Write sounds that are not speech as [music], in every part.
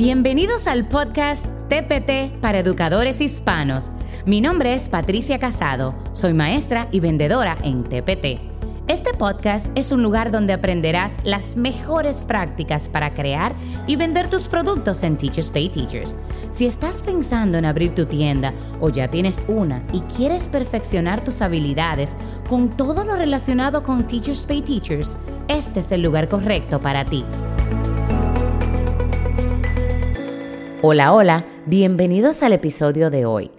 Bienvenidos al podcast TPT para educadores hispanos. Mi nombre es Patricia Casado, soy maestra y vendedora en TPT. Este podcast es un lugar donde aprenderás las mejores prácticas para crear y vender tus productos en Teachers Pay Teachers. Si estás pensando en abrir tu tienda o ya tienes una y quieres perfeccionar tus habilidades con todo lo relacionado con Teachers Pay Teachers, este es el lugar correcto para ti. Hola, hola, bienvenidos al episodio de hoy.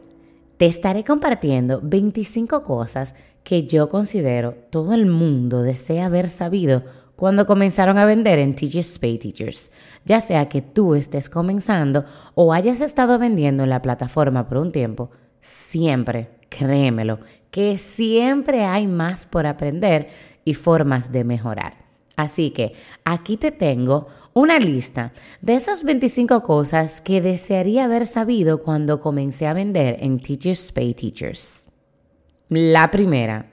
Te estaré compartiendo 25 cosas que yo considero todo el mundo desea haber sabido cuando comenzaron a vender en Teachers Pay Teachers, ya sea que tú estés comenzando o hayas estado vendiendo en la plataforma por un tiempo, siempre, créemelo, que siempre hay más por aprender y formas de mejorar. Así que aquí te tengo una lista de esas 25 cosas que desearía haber sabido cuando comencé a vender en Teachers Pay Teachers. La primera,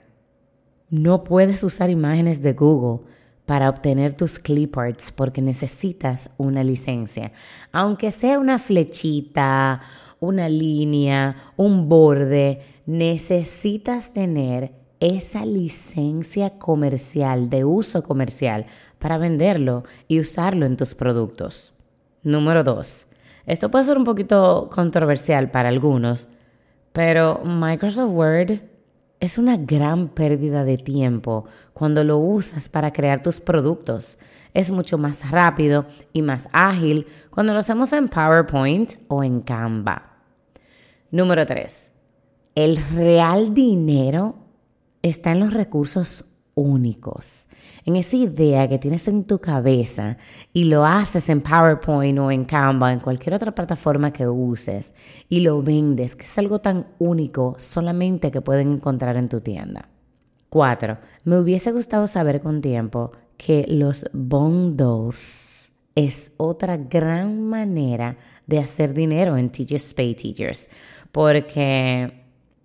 no puedes usar imágenes de Google para obtener tus cliparts porque necesitas una licencia. Aunque sea una flechita, una línea, un borde, necesitas tener esa licencia comercial, de uso comercial, para venderlo y usarlo en tus productos. Número dos. Esto puede ser un poquito controversial para algunos, pero Microsoft Word es una gran pérdida de tiempo cuando lo usas para crear tus productos. Es mucho más rápido y más ágil cuando lo hacemos en PowerPoint o en Canva. Número 3. El real dinero está en los recursos únicos en esa idea que tienes en tu cabeza y lo haces en PowerPoint o en Canva, en cualquier otra plataforma que uses y lo vendes, que es algo tan único solamente que pueden encontrar en tu tienda. 4. Me hubiese gustado saber con tiempo que los bundles es otra gran manera de hacer dinero en Teachers Pay Teachers, porque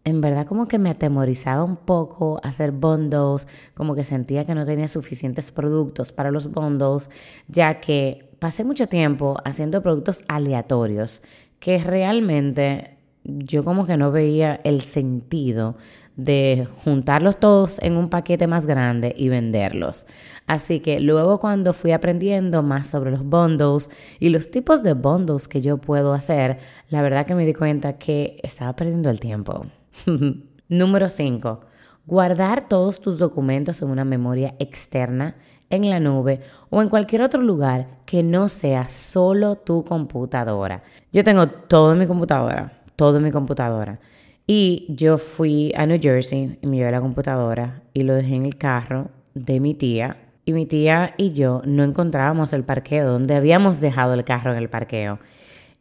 en verdad como que me atemorizaba un poco hacer bundles, como que sentía que no tenía suficientes productos para los bundles, ya que pasé mucho tiempo haciendo productos aleatorios que realmente yo como que no veía el sentido de juntarlos todos en un paquete más grande y venderlos. Así que luego cuando fui aprendiendo más sobre los bundles y los tipos de bundles que yo puedo hacer, la verdad que me di cuenta que estaba perdiendo el tiempo. [laughs] Número 5. Guardar todos tus documentos en una memoria externa, en la nube o en cualquier otro lugar que no sea solo tu computadora. Yo tengo todo en mi computadora, todo en mi computadora. Y yo fui a New Jersey y me llevé la computadora y lo dejé en el carro de mi tía. Y mi tía y yo no encontrábamos el parqueo donde habíamos dejado el carro en el parqueo.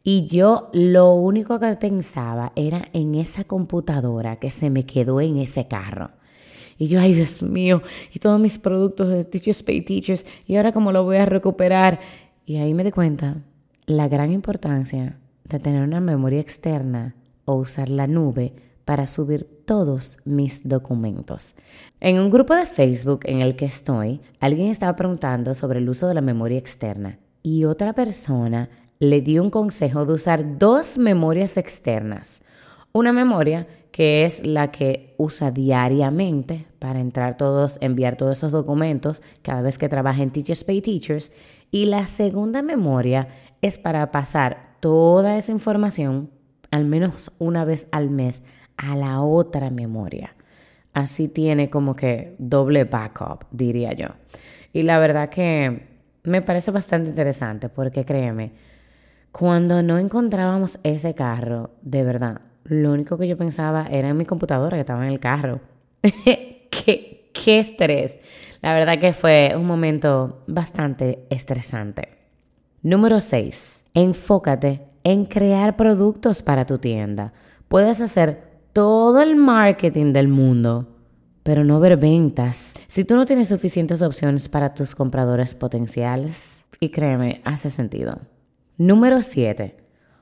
Y yo lo único que pensaba era en esa computadora que se me quedó en ese carro. Y yo, ay Dios mío, y todos mis productos de Teachers Pay Teachers, y ahora cómo lo voy a recuperar. Y ahí me di cuenta la gran importancia de tener una memoria externa o usar la nube para subir todos mis documentos. En un grupo de Facebook en el que estoy, alguien estaba preguntando sobre el uso de la memoria externa y otra persona le di un consejo de usar dos memorias externas. Una memoria que es la que usa diariamente para entrar todos, enviar todos esos documentos cada vez que trabaja en Teachers Pay Teachers. Y la segunda memoria es para pasar toda esa información, al menos una vez al mes, a la otra memoria. Así tiene como que doble backup, diría yo. Y la verdad que me parece bastante interesante porque créeme, cuando no encontrábamos ese carro, de verdad, lo único que yo pensaba era en mi computadora que estaba en el carro. [laughs] ¿Qué, estrés. La verdad que fue un momento bastante estresante. Número 6. Enfócate en crear productos para tu tienda. Puedes hacer todo el marketing del mundo, pero no ver ventas. Si tú no tienes suficientes opciones para tus compradores potenciales, y créeme, hace sentido. Número 7.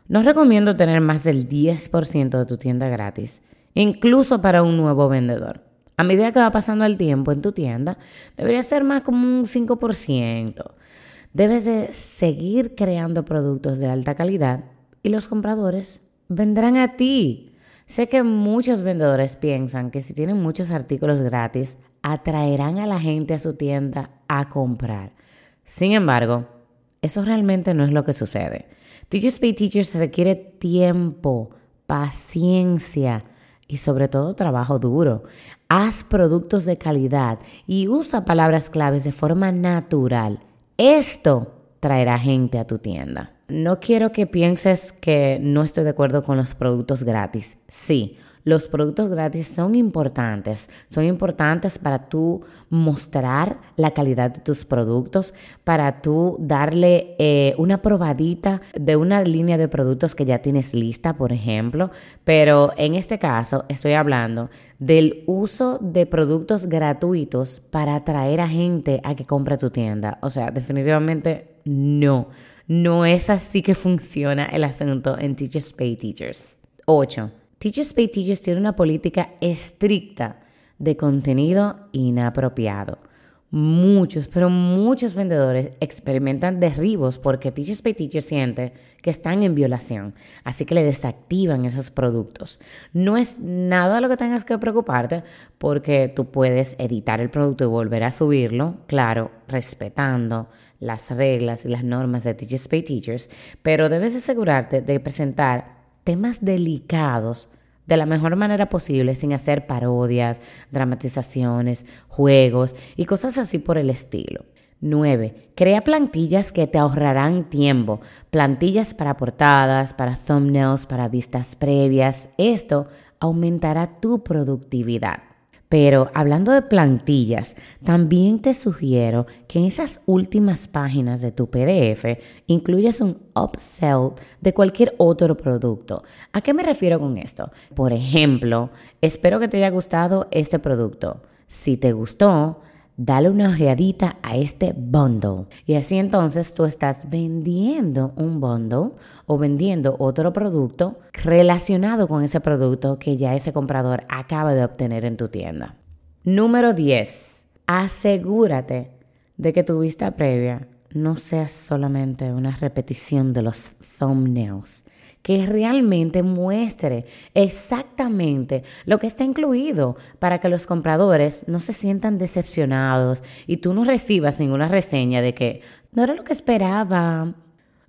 No recomiendo tener más del 10% de tu tienda gratis, incluso para un nuevo vendedor. A medida que va pasando el tiempo en tu tienda, debería ser más como un 5%. Debes de seguir creando productos de alta calidad y los compradores vendrán a ti. Sé que muchos vendedores piensan que si tienen muchos artículos gratis, atraerán a la gente a su tienda a comprar. Sin embargo, eso realmente no es lo que sucede. Teachers Pay Teachers requiere tiempo, paciencia y sobre todo trabajo duro. Haz productos de calidad y usa palabras claves de forma natural. Esto traerá gente a tu tienda. No quiero que pienses que no estoy de acuerdo con los productos gratis. Sí, los productos gratis son importantes. Son importantes para tú mostrar la calidad de tus productos, para tú darle eh, una probadita de una línea de productos que ya tienes lista, por ejemplo. Pero en este caso estoy hablando del uso de productos gratuitos para atraer a gente a que compre tu tienda. O sea, definitivamente no. No es así que funciona el asunto en Teachers Pay Teachers. 8. Teachers Pay Teachers tiene una política estricta de contenido inapropiado. Muchos, pero muchos vendedores experimentan derribos porque Teachers Pay Teachers siente que están en violación, así que le desactivan esos productos. No es nada lo que tengas que preocuparte porque tú puedes editar el producto y volver a subirlo, claro, respetando las reglas y las normas de Teachers Pay Teachers, pero debes asegurarte de presentar temas delicados de la mejor manera posible sin hacer parodias, dramatizaciones, juegos y cosas así por el estilo. 9. Crea plantillas que te ahorrarán tiempo. Plantillas para portadas, para thumbnails, para vistas previas. Esto aumentará tu productividad. Pero hablando de plantillas, también te sugiero que en esas últimas páginas de tu PDF incluyas un upsell de cualquier otro producto. ¿A qué me refiero con esto? Por ejemplo, espero que te haya gustado este producto. Si te gustó, dale una ojeadita a este bundle. Y así entonces tú estás vendiendo un bundle o vendiendo otro producto relacionado con ese producto que ya ese comprador acaba de obtener en tu tienda. Número 10. Asegúrate de que tu vista previa no sea solamente una repetición de los thumbnails que realmente muestre exactamente lo que está incluido para que los compradores no se sientan decepcionados y tú no recibas ninguna reseña de que no era lo que esperaba.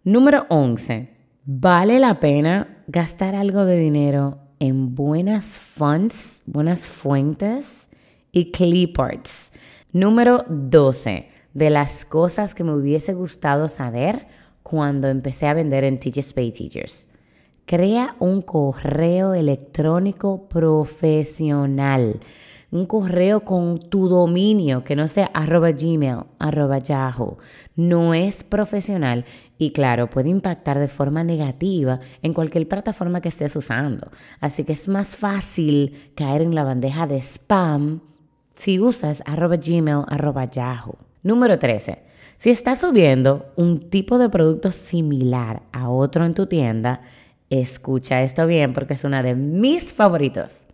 Número 11. Vale la pena gastar algo de dinero en buenas funds, buenas fuentes y cliparts. Número 12. De las cosas que me hubiese gustado saber cuando empecé a vender en Teachers Pay Teachers. Crea un correo electrónico profesional. Un correo con tu dominio, que no sea arroba gmail, arroba yahoo. No es profesional y claro, puede impactar de forma negativa en cualquier plataforma que estés usando. Así que es más fácil caer en la bandeja de spam si usas arroba gmail, arroba yahoo. Número 13. Si estás subiendo un tipo de producto similar a otro en tu tienda, Escucha esto bien porque es una de mis favoritos.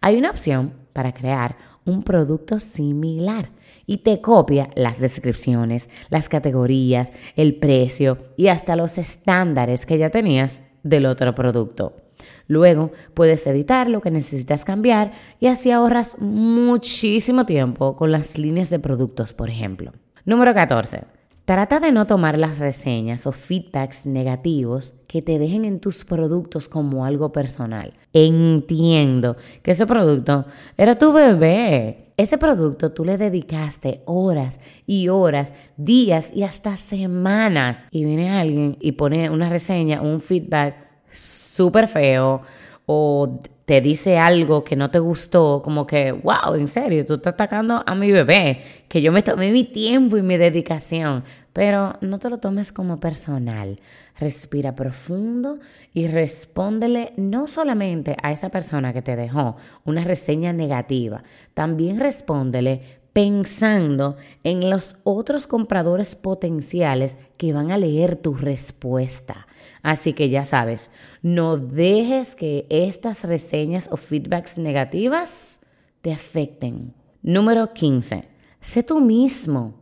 Hay una opción para crear un producto similar y te copia las descripciones, las categorías, el precio y hasta los estándares que ya tenías del otro producto. Luego puedes editar lo que necesitas cambiar y así ahorras muchísimo tiempo con las líneas de productos, por ejemplo. Número 14. Trata de no tomar las reseñas o feedbacks negativos que te dejen en tus productos como algo personal. Entiendo que ese producto era tu bebé. Ese producto tú le dedicaste horas y horas, días y hasta semanas. Y viene alguien y pone una reseña, un feedback súper feo o te dice algo que no te gustó, como que, wow, en serio, tú estás atacando a mi bebé, que yo me tomé mi tiempo y mi dedicación, pero no te lo tomes como personal. Respira profundo y respóndele no solamente a esa persona que te dejó una reseña negativa, también respóndele pensando en los otros compradores potenciales que van a leer tu respuesta. Así que ya sabes, no dejes que estas reseñas o feedbacks negativas te afecten. Número 15. Sé tú mismo,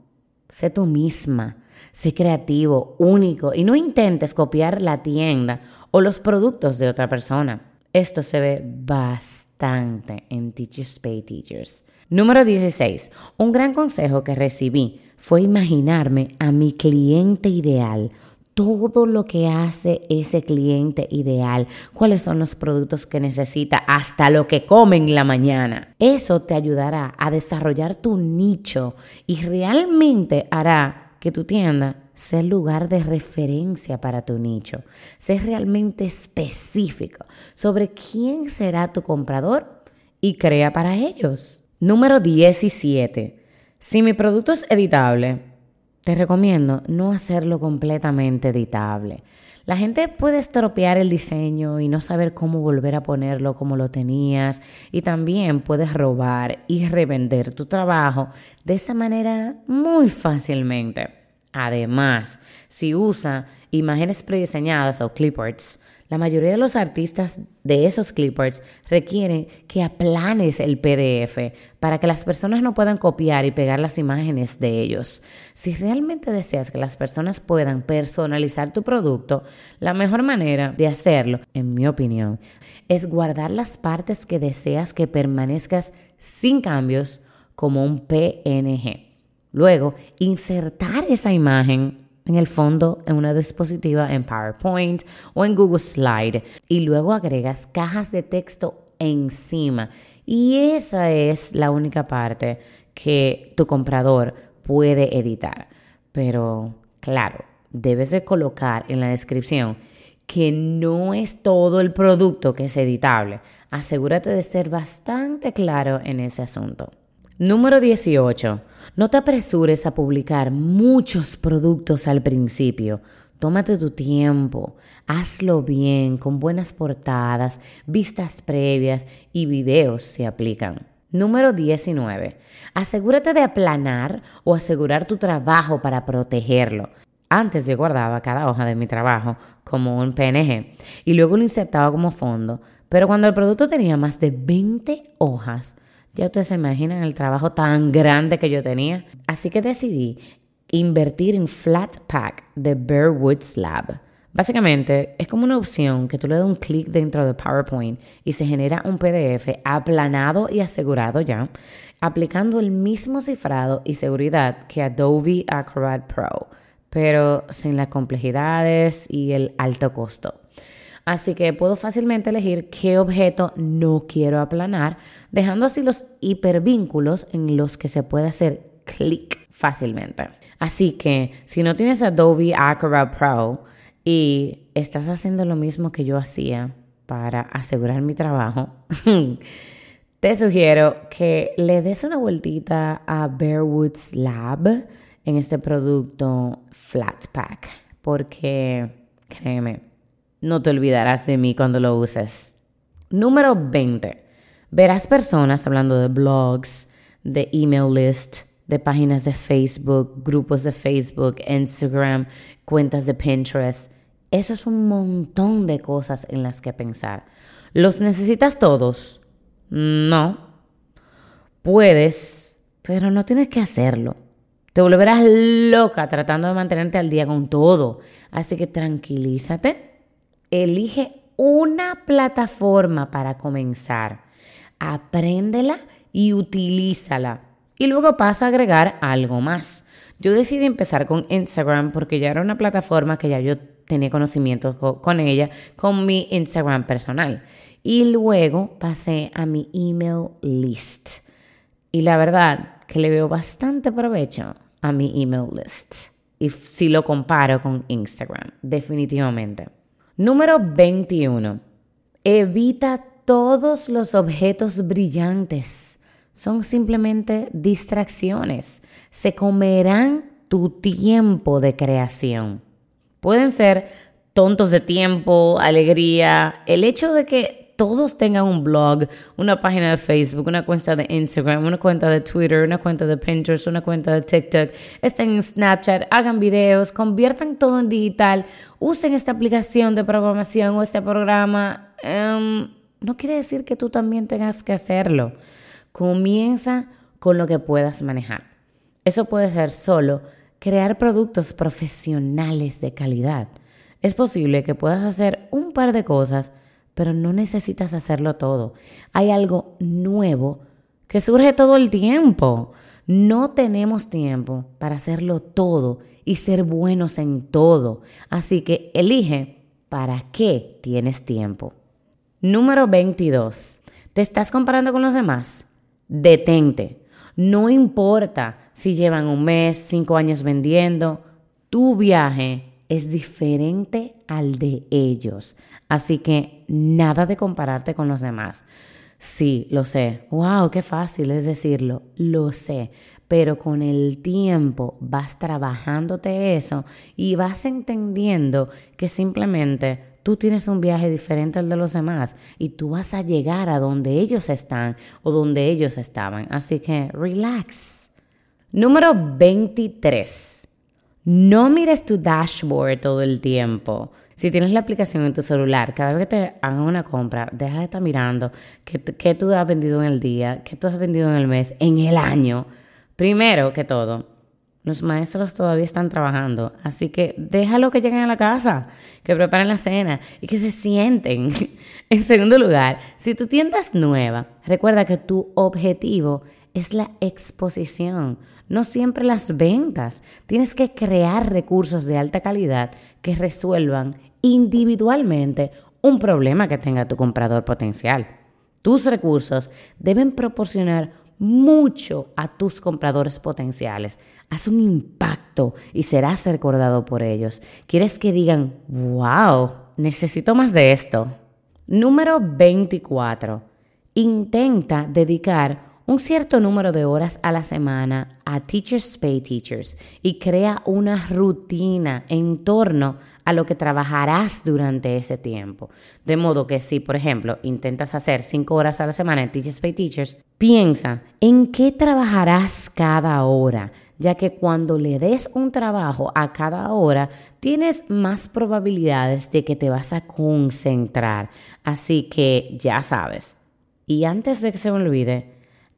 sé tú misma. Sé creativo, único y no intentes copiar la tienda o los productos de otra persona. Esto se ve bastante en Teachers Pay Teachers. Número 16. Un gran consejo que recibí fue imaginarme a mi cliente ideal todo lo que hace ese cliente ideal, cuáles son los productos que necesita, hasta lo que come en la mañana. Eso te ayudará a desarrollar tu nicho y realmente hará que tu tienda sea lugar de referencia para tu nicho. Sé realmente específico sobre quién será tu comprador y crea para ellos. Número 17. Si mi producto es editable, te recomiendo no hacerlo completamente editable. La gente puede estropear el diseño y no saber cómo volver a ponerlo como lo tenías y también puedes robar y revender tu trabajo de esa manera muy fácilmente. Además, si usa imágenes prediseñadas o clipboards, la mayoría de los artistas de esos clippers requieren que aplanes el PDF para que las personas no puedan copiar y pegar las imágenes de ellos. Si realmente deseas que las personas puedan personalizar tu producto, la mejor manera de hacerlo, en mi opinión, es guardar las partes que deseas que permanezcas sin cambios como un PNG. Luego, insertar esa imagen en el fondo en una dispositiva en PowerPoint o en Google Slide y luego agregas cajas de texto encima. Y esa es la única parte que tu comprador puede editar. Pero claro, debes de colocar en la descripción que no es todo el producto que es editable. Asegúrate de ser bastante claro en ese asunto. Número 18. No te apresures a publicar muchos productos al principio. Tómate tu tiempo, hazlo bien, con buenas portadas, vistas previas y videos se aplican. Número 19. Asegúrate de aplanar o asegurar tu trabajo para protegerlo. Antes yo guardaba cada hoja de mi trabajo como un PNG y luego lo insertaba como fondo, pero cuando el producto tenía más de 20 hojas, ya ustedes se imaginan el trabajo tan grande que yo tenía. Así que decidí invertir en Flatpak de Bearwoods Lab. Básicamente es como una opción que tú le das un clic dentro de PowerPoint y se genera un PDF aplanado y asegurado ya, aplicando el mismo cifrado y seguridad que Adobe Acrobat Pro, pero sin las complejidades y el alto costo. Así que puedo fácilmente elegir qué objeto no quiero aplanar, dejando así los hipervínculos en los que se puede hacer clic fácilmente. Así que si no tienes Adobe Acrobat Pro y estás haciendo lo mismo que yo hacía para asegurar mi trabajo, [laughs] te sugiero que le des una vueltita a Bearwoods Lab en este producto Flat Pack, porque créeme, no te olvidarás de mí cuando lo uses. Número 20. Verás personas hablando de blogs, de email list, de páginas de Facebook, grupos de Facebook, Instagram, cuentas de Pinterest. Eso es un montón de cosas en las que pensar. ¿Los necesitas todos? No. Puedes, pero no tienes que hacerlo. Te volverás loca tratando de mantenerte al día con todo. Así que tranquilízate Elige una plataforma para comenzar. Apréndela y utilízala. Y luego pasa a agregar algo más. Yo decidí empezar con Instagram porque ya era una plataforma que ya yo tenía conocimiento con ella, con mi Instagram personal. Y luego pasé a mi email list. Y la verdad que le veo bastante provecho a mi email list. Y si lo comparo con Instagram, definitivamente. Número 21. Evita todos los objetos brillantes. Son simplemente distracciones. Se comerán tu tiempo de creación. Pueden ser tontos de tiempo, alegría. El hecho de que todos tengan un blog, una página de Facebook, una cuenta de Instagram, una cuenta de Twitter, una cuenta de Pinterest, una cuenta de TikTok, estén en Snapchat, hagan videos, conviertan todo en digital, usen esta aplicación de programación o este programa. Em, no quiere decir que tú también tengas que hacerlo. Comienza con lo que puedas manejar. Eso puede ser solo crear productos profesionales de calidad. Es posible que puedas hacer un par de cosas, pero no necesitas hacerlo todo. Hay algo nuevo que surge todo el tiempo. No tenemos tiempo para hacerlo todo y ser buenos en todo. Así que elige para qué tienes tiempo. Número 22. ¿Te estás comparando con los demás? Detente. No importa si llevan un mes, cinco años vendiendo, tu viaje es diferente al de ellos. Así que nada de compararte con los demás. Sí, lo sé. ¡Wow! ¡Qué fácil es decirlo! Lo sé. Pero con el tiempo vas trabajándote eso y vas entendiendo que simplemente tú tienes un viaje diferente al de los demás y tú vas a llegar a donde ellos están o donde ellos estaban. Así que relax. Número 23. No mires tu dashboard todo el tiempo. Si tienes la aplicación en tu celular, cada vez que te hagan una compra, deja de estar mirando qué, tú has vendido en el día, qué tú has vendido en el mes, en el año. Primero que todo, los maestros todavía están trabajando, así que déjalo que lleguen a la casa, que preparen la cena y que se sienten. [laughs] en segundo lugar, si tu tienda es nueva, recuerda que tu objetivo es la exposición, no siempre las ventas. Tienes que crear recursos de alta calidad que resuelvan individualmente un problema que tenga tu comprador potencial. Tus recursos deben proporcionar mucho a tus compradores potenciales. Haz un impacto y serás recordado por ellos. ¿Quieres que digan, wow, necesito más de esto? Número 24. Intenta dedicar un cierto número de horas a la semana a Teachers Pay Teachers y crea una rutina en torno a lo que trabajarás durante ese tiempo. De modo que si, por ejemplo, intentas hacer cinco horas a la semana en Teachers Pay Teachers, piensa en qué trabajarás cada hora, ya que cuando le des un trabajo a cada hora, tienes más probabilidades de que te vas a concentrar. Así que ya sabes. Y antes de que se me olvide,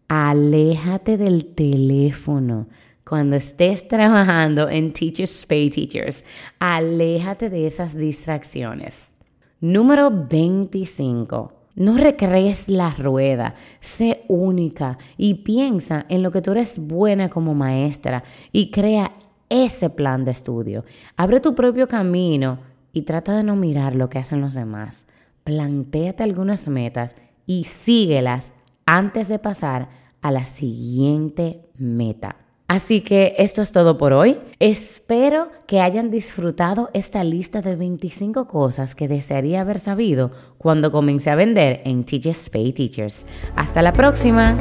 aléjate del teléfono. Cuando estés trabajando en Teachers Pay Teachers, aléjate de esas distracciones. Número 25. No recrees la rueda, sé única y piensa en lo que tú eres buena como maestra y crea ese plan de estudio. Abre tu propio camino y trata de no mirar lo que hacen los demás. Plantéate algunas metas y síguelas antes de pasar a la siguiente meta. Así que esto es todo por hoy. Espero que hayan disfrutado esta lista de 25 cosas que desearía haber sabido cuando comencé a vender en Teachers Pay Teachers. Hasta la próxima.